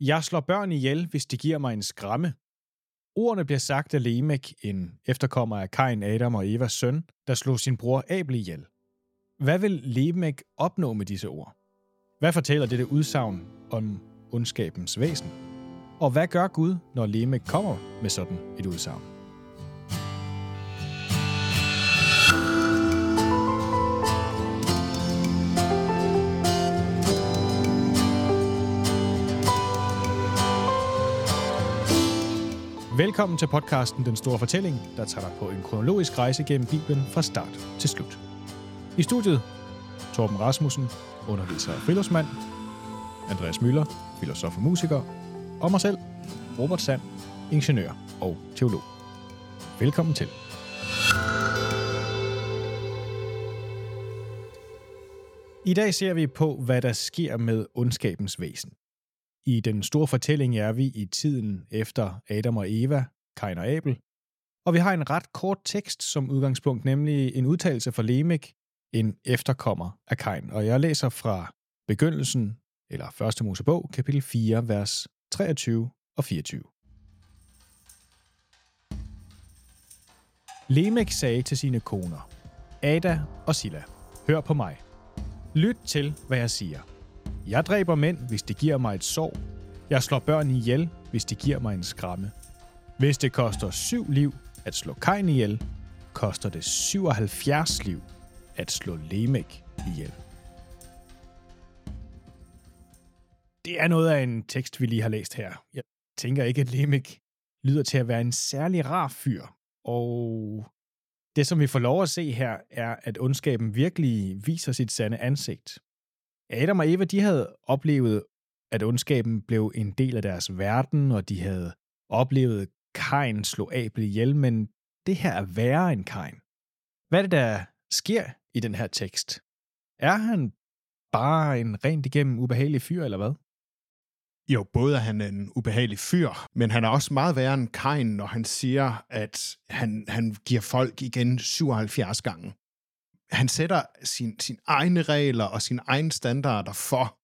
Jeg slår børn ihjel, hvis de giver mig en skræmme. Ordene bliver sagt af Lemek, en efterkommer af Kain, Adam og Evas søn, der slog sin bror Abel ihjel. Hvad vil Lemek opnå med disse ord? Hvad fortæller dette udsagn om ondskabens væsen? Og hvad gør Gud, når Lemek kommer med sådan et udsagn? Velkommen til podcasten Den Store Fortælling, der tager dig på en kronologisk rejse gennem Bibelen fra start til slut. I studiet Torben Rasmussen, underviser og friluftsmand, Andreas Møller, filosof og musiker, og mig selv, Robert Sand, ingeniør og teolog. Velkommen til. I dag ser vi på, hvad der sker med ondskabens væsen. I den store fortælling er vi i tiden efter Adam og Eva, Kain og Abel, og vi har en ret kort tekst som udgangspunkt, nemlig en udtalelse fra Lemek, en efterkommer af Kain. Og jeg læser fra begyndelsen, eller 1. Mosebog, kapitel 4, vers 23 og 24. Lemek sagde til sine koner, Ada og Silla, hør på mig. Lyt til, hvad jeg siger. Jeg dræber mænd, hvis det giver mig et sår. Jeg slår børn ihjel, hvis det giver mig en skramme. Hvis det koster syv liv at slå Kain ihjel, koster det 77 liv at slå Lemek ihjel. Det er noget af en tekst, vi lige har læst her. Jeg tænker ikke, at Lemek lyder til at være en særlig rar fyr. Og det, som vi får lov at se her, er, at ondskaben virkelig viser sit sande ansigt. Adam og Eva, de havde oplevet, at ondskaben blev en del af deres verden, og de havde oplevet Kain slå Abel ihjel, men det her er værre end Kain. Hvad er det, der sker i den her tekst? Er han bare en rent igennem ubehagelig fyr, eller hvad? Jo, både er han en ubehagelig fyr, men han er også meget værre end Kain, når han siger, at han, han giver folk igen 77 gange. Han sætter sin, sin egne regler og sine egne standarder for,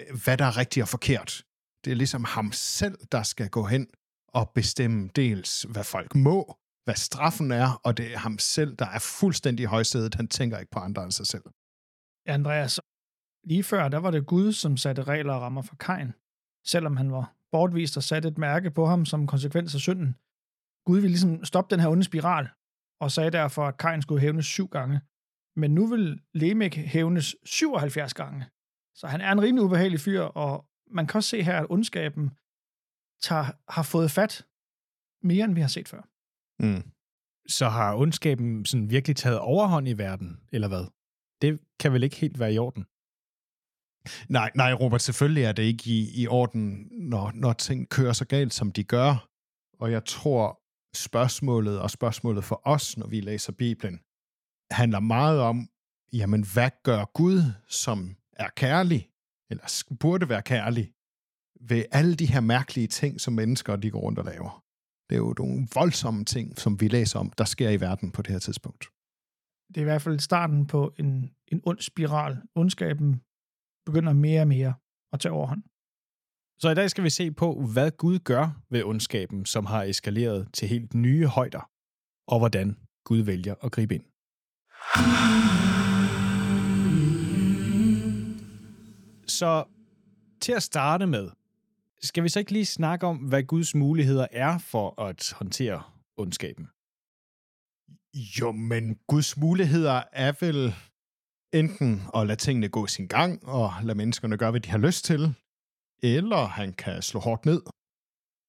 øh, hvad der er rigtigt og forkert. Det er ligesom ham selv, der skal gå hen og bestemme dels, hvad folk må, hvad straffen er, og det er ham selv, der er fuldstændig højsædet. Han tænker ikke på andre end sig selv. Andreas, lige før, der var det Gud, som satte regler og rammer for Kain, selvom han var bortvist og satte et mærke på ham som konsekvens af synden. Gud ville ligesom stoppe den her onde spiral, og sagde derfor, at Kain skulle hævnes syv gange. Men nu vil Lemek hævnes 77 gange. Så han er en rimelig ubehagelig fyr, og man kan også se her, at ondskaben tager, har fået fat mere, end vi har set før. Mm. Så har ondskaben sådan virkelig taget overhånd i verden, eller hvad? Det kan vel ikke helt være i orden? Nej, nej, Robert, selvfølgelig er det ikke i, i orden, når, når ting kører så galt, som de gør. Og jeg tror, spørgsmålet og spørgsmålet for os, når vi læser Bibelen, handler meget om, jamen, hvad gør Gud, som er kærlig, eller burde være kærlig, ved alle de her mærkelige ting, som mennesker de går rundt og laver. Det er jo nogle voldsomme ting, som vi læser om, der sker i verden på det her tidspunkt. Det er i hvert fald starten på en, en ond spiral. Ondskaben begynder mere og mere at tage overhånd. Så i dag skal vi se på, hvad Gud gør ved ondskaben, som har eskaleret til helt nye højder, og hvordan Gud vælger at gribe ind. Så til at starte med, skal vi så ikke lige snakke om, hvad Guds muligheder er for at håndtere ondskaben? Jo, men Guds muligheder er vel enten at lade tingene gå sin gang og lade menneskerne gøre, hvad de har lyst til, eller han kan slå hårdt ned.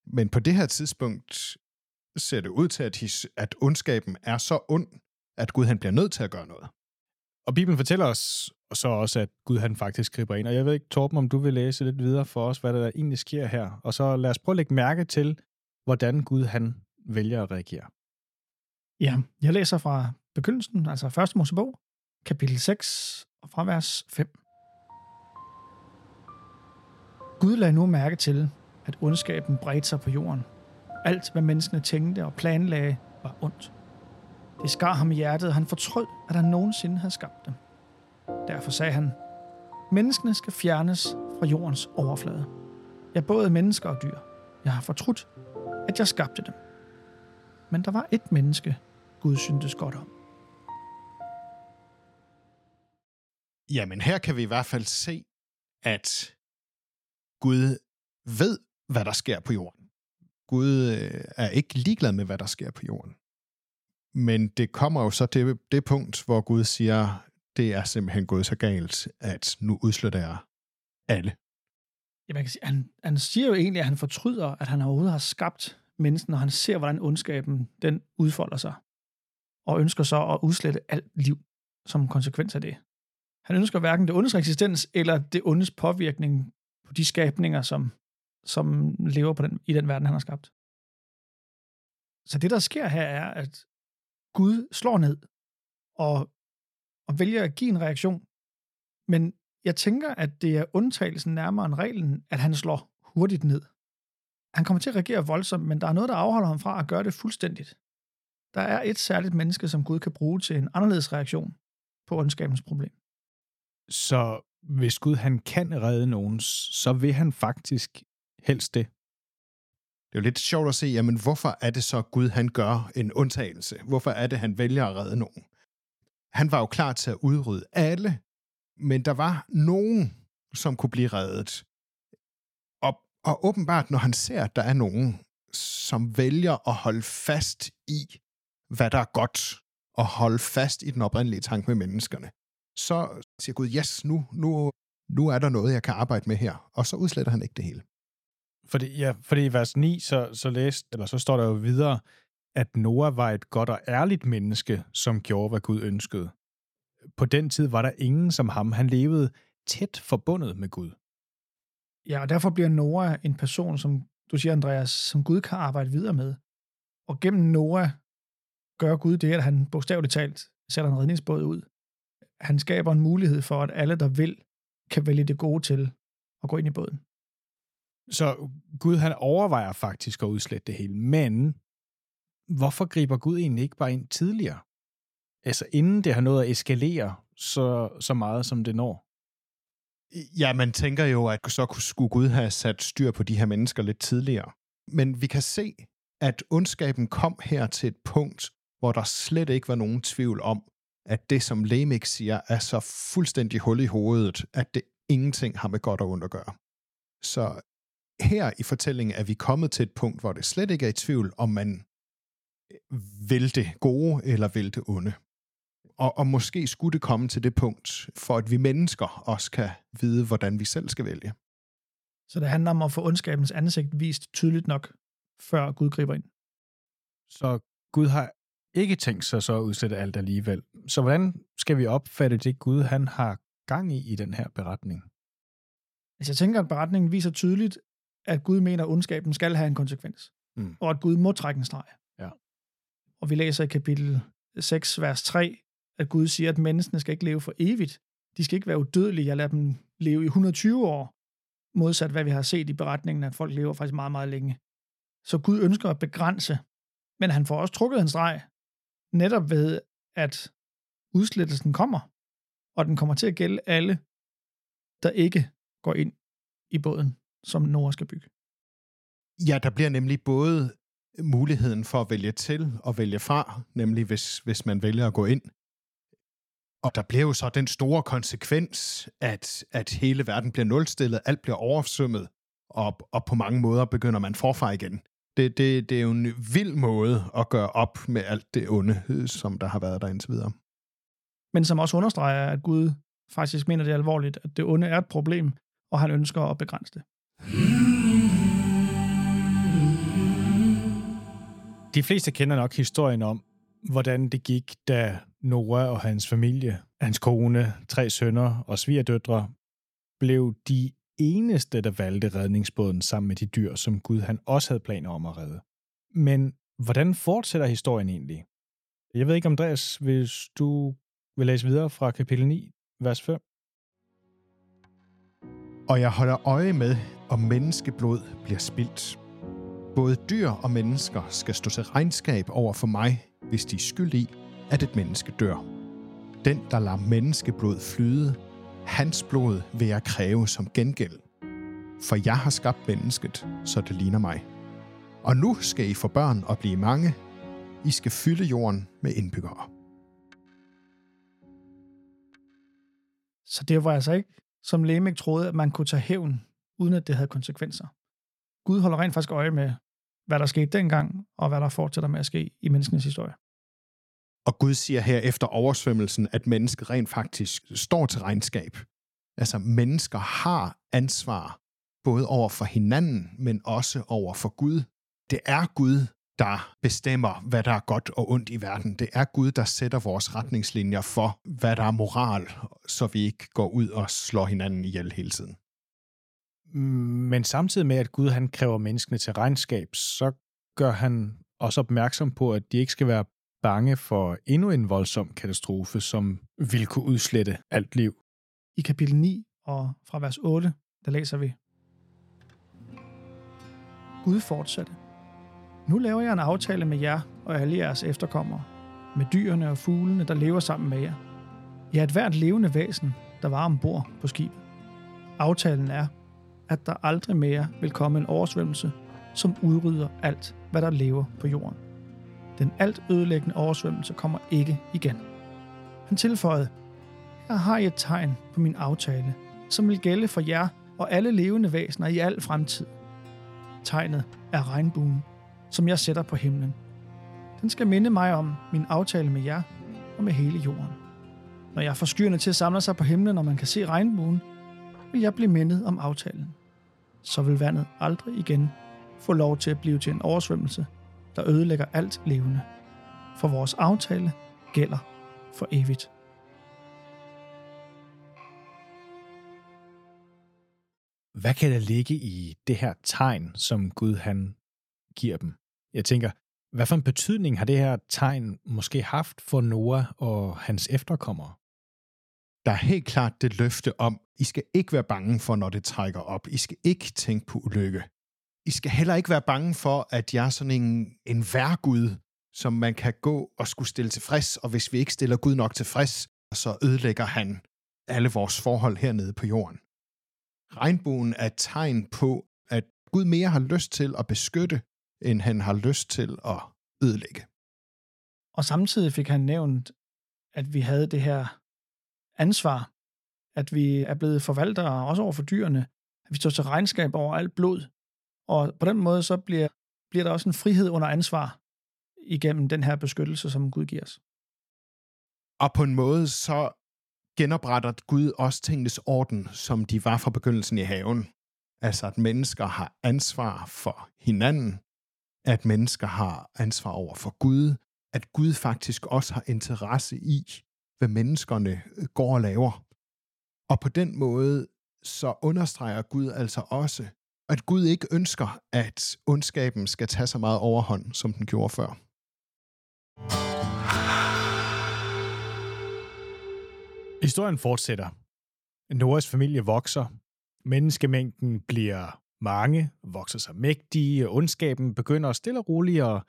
Men på det her tidspunkt ser det ud til, at, his, at ondskaben er så ond, at Gud han bliver nødt til at gøre noget. Og Bibelen fortæller os så også, at Gud han faktisk griber ind. Og jeg ved ikke, Torben, om du vil læse lidt videre for os, hvad der egentlig sker her. Og så lad os prøve at lægge mærke til, hvordan Gud han vælger at reagere. Ja, jeg læser fra begyndelsen, altså 1. Mosebog, kapitel 6, og fra vers 5. Gud lagde nu mærke til, at ondskaben bredte sig på jorden. Alt, hvad menneskene tænkte og planlagde, var ondt. Det skar ham i hjertet, og han fortrød, at han nogensinde havde skabt dem. Derfor sagde han, menneskene skal fjernes fra jordens overflade. Jeg både mennesker og dyr. Jeg har fortrudt, at jeg skabte dem. Men der var et menneske, Gud syntes godt om. Jamen, her kan vi i hvert fald se, at Gud ved, hvad der sker på jorden. Gud øh, er ikke ligeglad med, hvad der sker på jorden. Men det kommer jo så til det punkt, hvor Gud siger, det er simpelthen gået så galt, at nu udslutter jeg alle. Ja, man kan sige, han, han siger jo egentlig, at han fortryder, at han overhovedet har skabt mennesken, og han ser, hvordan ondskaben den udfolder sig, og ønsker så at udslette alt liv som konsekvens af det. Han ønsker hverken det ondes eksistens, eller det ondes påvirkning på de skabninger, som, som lever på den, i den verden, han har skabt. Så det, der sker her, er, at Gud slår ned og, og vælger at give en reaktion. Men jeg tænker, at det er undtagelsen nærmere end reglen, at han slår hurtigt ned. Han kommer til at reagere voldsomt, men der er noget, der afholder ham fra at gøre det fuldstændigt. Der er et særligt menneske, som Gud kan bruge til en anderledes reaktion på ondskabens problem. Så hvis Gud han kan redde nogen, så vil han faktisk helst det. Det er jo lidt sjovt at se, jamen hvorfor er det så Gud, han gør en undtagelse? Hvorfor er det, han vælger at redde nogen? Han var jo klar til at udrydde alle, men der var nogen, som kunne blive reddet. Og, og åbenbart, når han ser, at der er nogen, som vælger at holde fast i, hvad der er godt, og holde fast i den oprindelige tanke med menneskerne, så siger Gud, yes, nu, nu, nu er der noget, jeg kan arbejde med her. Og så udsletter han ikke det hele. Fordi, ja, fordi i vers 9, så, så, læst, eller så står der jo videre, at Noah var et godt og ærligt menneske, som gjorde, hvad Gud ønskede. På den tid var der ingen som ham. Han levede tæt forbundet med Gud. Ja, og derfor bliver Noah en person, som du siger, Andreas, som Gud kan arbejde videre med. Og gennem Noah gør Gud det, at han bogstaveligt talt sætter en redningsbåd ud. Han skaber en mulighed for, at alle, der vil, kan vælge det gode til at gå ind i båden. Så Gud han overvejer faktisk at udslette det hele, men hvorfor griber Gud egentlig ikke bare ind tidligere? Altså inden det har nået at eskalere så, så meget, som det når. Ja, man tænker jo, at så skulle Gud have sat styr på de her mennesker lidt tidligere. Men vi kan se, at ondskaben kom her til et punkt, hvor der slet ikke var nogen tvivl om, at det, som Lemik siger, er så fuldstændig hul i hovedet, at det ingenting har med godt og ondt at gøre. Så her i fortællingen er vi kommet til et punkt, hvor det slet ikke er i tvivl, om man vil det gode eller vil det onde. Og, og måske skulle det komme til det punkt, for at vi mennesker også kan vide, hvordan vi selv skal vælge. Så det handler om at få ondskabens ansigt vist tydeligt nok, før Gud griber ind. Så Gud har ikke tænkt sig så at udsætte alt alligevel. Så hvordan skal vi opfatte det Gud, han har gang i i den her beretning? Altså jeg tænker, at beretningen viser tydeligt, at Gud mener, at ondskaben skal have en konsekvens. Mm. Og at Gud må trække en streg. Ja. Og vi læser i kapitel 6, vers 3, at Gud siger, at menneskene skal ikke leve for evigt. De skal ikke være udødelige. Jeg lader dem leve i 120 år. Modsat hvad vi har set i beretningen, at folk lever faktisk meget, meget længe. Så Gud ønsker at begrænse. Men han får også trukket en streg, netop ved, at udslettelsen kommer. Og den kommer til at gælde alle, der ikke går ind i båden som Nora skal bygge. Ja, der bliver nemlig både muligheden for at vælge til og vælge fra, nemlig hvis, hvis man vælger at gå ind. Og der bliver jo så den store konsekvens, at, at hele verden bliver nulstillet, alt bliver oversvømmet, og, og på mange måder begynder man forfra igen. Det, det, det er jo en vild måde at gøre op med alt det onde, som der har været der indtil videre. Men som også understreger, at Gud faktisk mener det alvorligt, at det onde er et problem, og han ønsker at begrænse det. De fleste kender nok historien om, hvordan det gik, da Nora og hans familie, hans kone, tre sønner og svigerdøtre, blev de eneste, der valgte redningsbåden sammen med de dyr, som Gud han også havde planer om at redde. Men hvordan fortsætter historien egentlig? Jeg ved ikke, Andreas, hvis du vil læse videre fra kapitel 9, vers 5. Og jeg holder øje med, og menneskeblod bliver spildt. Både dyr og mennesker skal stå til regnskab over for mig, hvis de er skyld i, at et menneske dør. Den, der lader menneskeblod flyde, hans blod vil jeg kræve som gengæld. for jeg har skabt mennesket, så det ligner mig. Og nu skal I få børn og blive mange. I skal fylde jorden med indbyggere. Så det var altså ikke, som Lemek troede, at man kunne tage hævn, uden at det havde konsekvenser. Gud holder rent faktisk øje med, hvad der skete dengang, og hvad der fortsætter med at ske i menneskenes historie. Og Gud siger her efter oversvømmelsen, at mennesket rent faktisk står til regnskab. Altså, mennesker har ansvar, både over for hinanden, men også over for Gud. Det er Gud, der bestemmer, hvad der er godt og ondt i verden. Det er Gud, der sætter vores retningslinjer for, hvad der er moral, så vi ikke går ud og slår hinanden ihjel hele tiden. Men samtidig med, at Gud han kræver menneskene til regnskab, så gør han også opmærksom på, at de ikke skal være bange for endnu en voldsom katastrofe, som vil kunne udslette alt liv. I kapitel 9 og fra vers 8, der læser vi. Gud fortsatte. Nu laver jeg en aftale med jer og alle jeres efterkommere, med dyrene og fuglene, der lever sammen med jer. Jeg er et hvert levende væsen, der var ombord på skibet. Aftalen er, at der aldrig mere vil komme en oversvømmelse, som udrydder alt, hvad der lever på jorden. Den alt ødelæggende oversvømmelse kommer ikke igen. Han tilføjede, her har jeg et tegn på min aftale, som vil gælde for jer og alle levende væsener i al fremtid. Tegnet er regnbuen, som jeg sætter på himlen. Den skal minde mig om min aftale med jer og med hele jorden. Når jeg får skyerne til at samle sig på himlen, og man kan se regnbuen, vil jeg blive mindet om aftalen. Så vil vandet aldrig igen få lov til at blive til en oversvømmelse, der ødelægger alt levende. For vores aftale gælder for evigt. Hvad kan der ligge i det her tegn, som Gud han giver dem? Jeg tænker, hvad for en betydning har det her tegn måske haft for Noah og hans efterkommere? Der er helt klart det løfte om, i skal ikke være bange for, når det trækker op. I skal ikke tænke på ulykke. I skal heller ikke være bange for, at jeg er sådan en, en værgud, som man kan gå og skulle stille tilfreds, og hvis vi ikke stiller Gud nok tilfreds, så ødelægger han alle vores forhold hernede på jorden. Regnbuen er et tegn på, at Gud mere har lyst til at beskytte, end han har lyst til at ødelægge. Og samtidig fik han nævnt, at vi havde det her ansvar, at vi er blevet forvaltere, også over for dyrene, at vi står til regnskab over alt blod. Og på den måde så bliver, bliver der også en frihed under ansvar igennem den her beskyttelse, som Gud giver os. Og på en måde så genopretter Gud også tingenes orden, som de var fra begyndelsen i haven. Altså at mennesker har ansvar for hinanden, at mennesker har ansvar over for Gud, at Gud faktisk også har interesse i, hvad menneskerne går og laver. Og på den måde så understreger Gud altså også, at Gud ikke ønsker, at ondskaben skal tage så meget overhånd, som den gjorde før. Historien fortsætter. Noras familie vokser. Menneskemængden bliver mange, vokser sig mægtige, og ondskaben begynder stille og roligt at,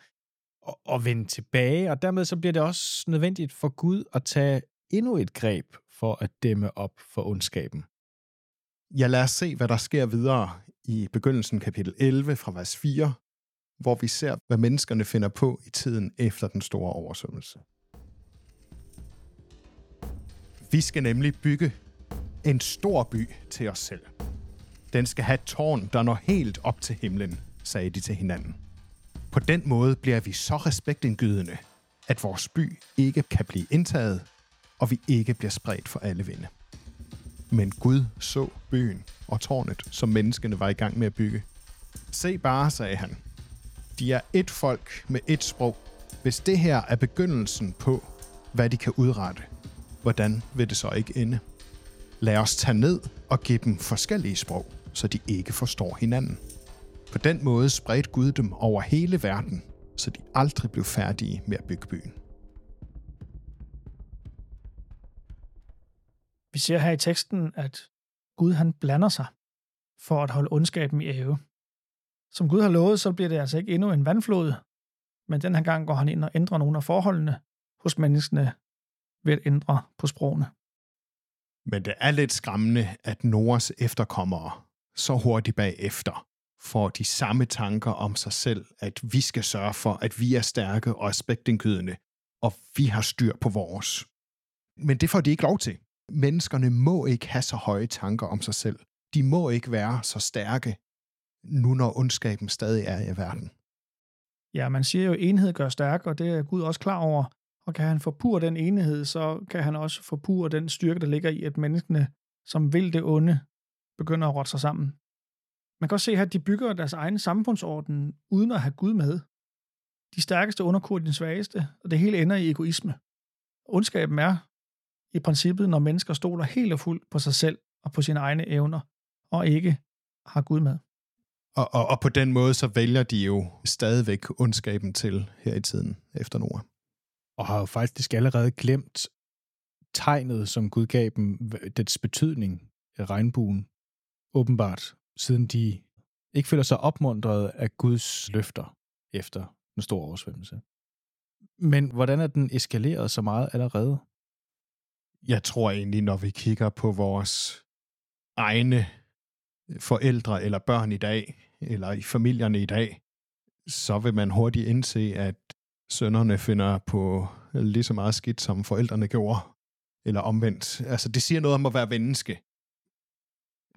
at, at vende tilbage, og dermed så bliver det også nødvendigt for Gud at tage endnu et greb for at dæmme op for ondskaben. Ja, lad os se, hvad der sker videre i begyndelsen kapitel 11 fra vers 4, hvor vi ser, hvad menneskerne finder på i tiden efter den store oversvømmelse. Vi skal nemlig bygge en stor by til os selv. Den skal have et tårn, der når helt op til himlen, sagde de til hinanden. På den måde bliver vi så respektindgydende, at vores by ikke kan blive indtaget, og vi ikke bliver spredt for alle vinde. Men Gud så byen og tårnet, som menneskene var i gang med at bygge. Se bare, sagde han. De er et folk med et sprog. Hvis det her er begyndelsen på, hvad de kan udrette, hvordan vil det så ikke ende? Lad os tage ned og give dem forskellige sprog, så de ikke forstår hinanden. På den måde spredte Gud dem over hele verden, så de aldrig blev færdige med at bygge byen. Vi ser her i teksten, at Gud han blander sig for at holde ondskaben i æve. Som Gud har lovet, så bliver det altså ikke endnu en vandflod, men den her gang går han ind og ændrer nogle af forholdene hos menneskene ved at ændre på sprogene. Men det er lidt skræmmende, at Noras efterkommere så hurtigt bagefter får de samme tanker om sig selv, at vi skal sørge for, at vi er stærke og respektindgydende, og vi har styr på vores. Men det får de ikke lov til. Menneskerne må ikke have så høje tanker om sig selv. De må ikke være så stærke, nu når ondskaben stadig er i verden. Ja, man siger jo, at enhed gør stærk, og det er Gud også klar over. Og kan han forpure den enhed, så kan han også forpure den styrke, der ligger i, at menneskene, som vil det onde, begynder at rotte sig sammen. Man kan også se her, at de bygger deres egen samfundsorden, uden at have Gud med. De stærkeste underkurer den svageste, og det hele ender i egoisme. Ondskaben er i princippet, når mennesker stoler helt og fuldt på sig selv og på sine egne evner, og ikke har Gud med. Og, og, og på den måde, så vælger de jo stadigvæk ondskaben til her i tiden efter Noah. Og har jo faktisk allerede glemt tegnet, som Gud gav dem, dets betydning af regnbuen, åbenbart, siden de ikke føler sig opmuntret af Guds løfter efter en stor oversvømmelse. Men hvordan er den eskaleret så meget allerede? Jeg tror egentlig, når vi kigger på vores egne forældre eller børn i dag, eller i familierne i dag, så vil man hurtigt indse, at sønnerne finder på lige så meget skidt, som forældrene gjorde, eller omvendt. Altså, det siger noget om at være menneske.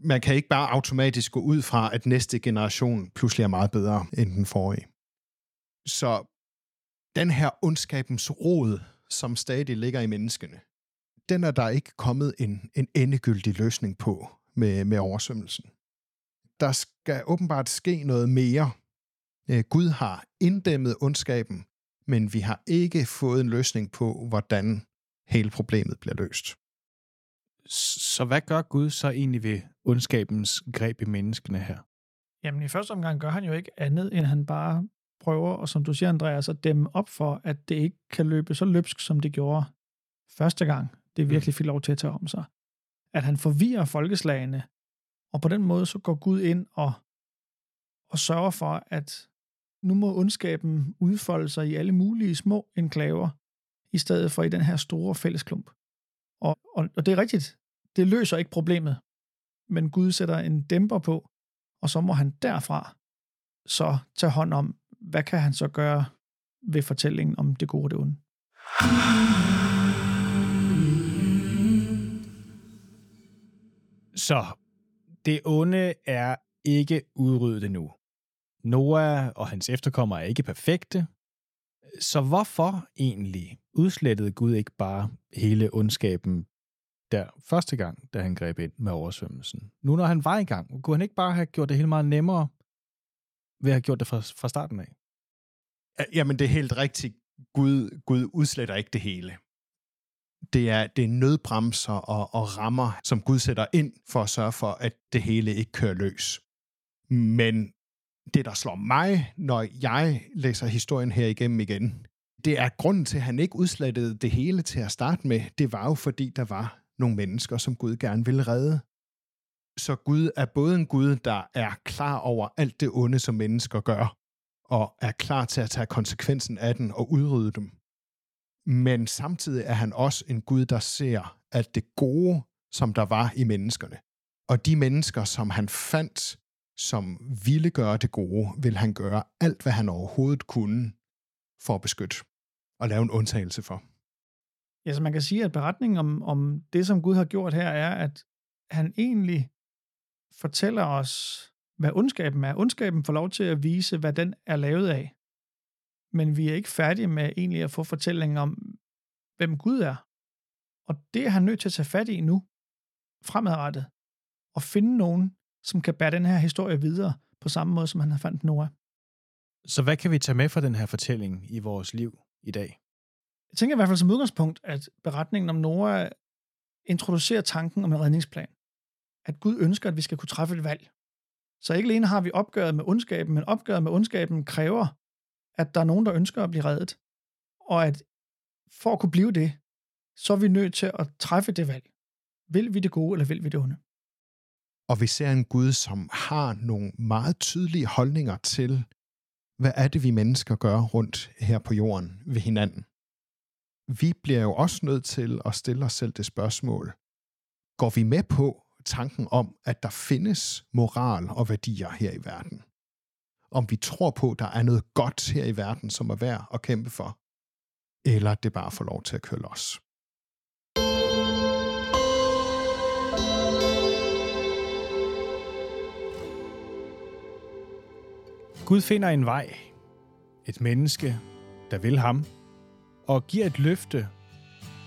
Man kan ikke bare automatisk gå ud fra, at næste generation pludselig er meget bedre end den forrige. Så den her ondskabens rod, som stadig ligger i menneskene, den er der ikke kommet en, en endegyldig løsning på med, med oversvømmelsen der skal åbenbart ske noget mere. Øh, Gud har inddæmmet ondskaben, men vi har ikke fået en løsning på, hvordan hele problemet bliver løst. Så hvad gør Gud så egentlig ved ondskabens greb i menneskene her? Jamen i første omgang gør han jo ikke andet, end han bare prøver, og som du siger, Andreas, at dæmme op for, at det ikke kan løbe så løbsk, som det gjorde første gang. Det mm. virkelig fik lov til at tage om sig. At han forvirrer folkeslagene, og på den måde så går Gud ind og, og sørger for, at nu må ondskaben udfolde sig i alle mulige små enklaver, i stedet for i den her store fællesklump. Og, og, og det er rigtigt, det løser ikke problemet, men Gud sætter en dæmper på, og så må han derfra så tage hånd om, hvad kan han så gøre ved fortællingen om det gode og det onde. Så det onde er ikke udryddet endnu. Noah og hans efterkommere er ikke perfekte. Så hvorfor egentlig udslettede Gud ikke bare hele ondskaben der første gang, da han greb ind med oversvømmelsen? Nu når han var i gang, kunne han ikke bare have gjort det hele meget nemmere ved at have gjort det fra, fra starten af? Jamen, det er helt rigtigt. Gud, Gud udsletter ikke det hele det er, det er nødbremser og, og rammer, som Gud sætter ind for at sørge for, at det hele ikke kører løs. Men det, der slår mig, når jeg læser historien her igennem igen, det er grunden til, at han ikke udslettede det hele til at starte med. Det var jo fordi, der var nogle mennesker, som Gud gerne ville redde. Så Gud er både en Gud, der er klar over alt det onde, som mennesker gør, og er klar til at tage konsekvensen af den og udrydde dem men samtidig er han også en Gud, der ser at det gode, som der var i menneskerne. Og de mennesker, som han fandt, som ville gøre det gode, vil han gøre alt, hvad han overhovedet kunne for at beskytte og lave en undtagelse for. Ja, så man kan sige, at beretningen om, om det, som Gud har gjort her, er, at han egentlig fortæller os, hvad ondskaben er. Ondskaben får lov til at vise, hvad den er lavet af men vi er ikke færdige med egentlig at få fortællingen om, hvem Gud er. Og det er han nødt til at tage fat i nu, fremadrettet, og finde nogen, som kan bære den her historie videre, på samme måde, som han har fandt Noah. Så hvad kan vi tage med fra den her fortælling i vores liv i dag? Jeg tænker i hvert fald som udgangspunkt, at beretningen om Noah introducerer tanken om en redningsplan. At Gud ønsker, at vi skal kunne træffe et valg. Så ikke alene har vi opgøret med ondskaben, men opgøret med ondskaben kræver, at der er nogen, der ønsker at blive reddet. Og at for at kunne blive det, så er vi nødt til at træffe det valg. Vil vi det gode, eller vil vi det onde? Og vi ser en Gud, som har nogle meget tydelige holdninger til, hvad er det, vi mennesker gør rundt her på jorden ved hinanden. Vi bliver jo også nødt til at stille os selv det spørgsmål. Går vi med på tanken om, at der findes moral og værdier her i verden. Om vi tror på, der er noget godt her i verden, som er værd at kæmpe for, eller det bare får lov til at køre los. Gud finder en vej, et menneske, der vil ham, og giver et løfte.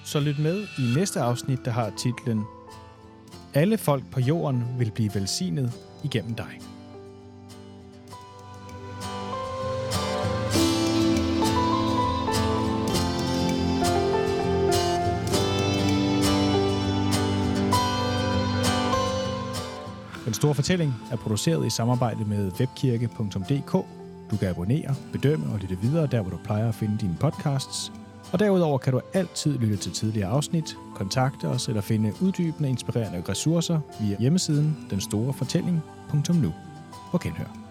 Så lyt med i næste afsnit, der har titlen Alle folk på jorden vil blive velsignet igennem dig. Den store fortælling er produceret i samarbejde med webkirke.dk. Du kan abonnere, bedømme og lytte videre der, hvor du plejer at finde dine podcasts. Og derudover kan du altid lytte til tidligere afsnit, kontakte os eller finde uddybende inspirerende ressourcer via hjemmesiden denstorefortælling.nu. På genhør.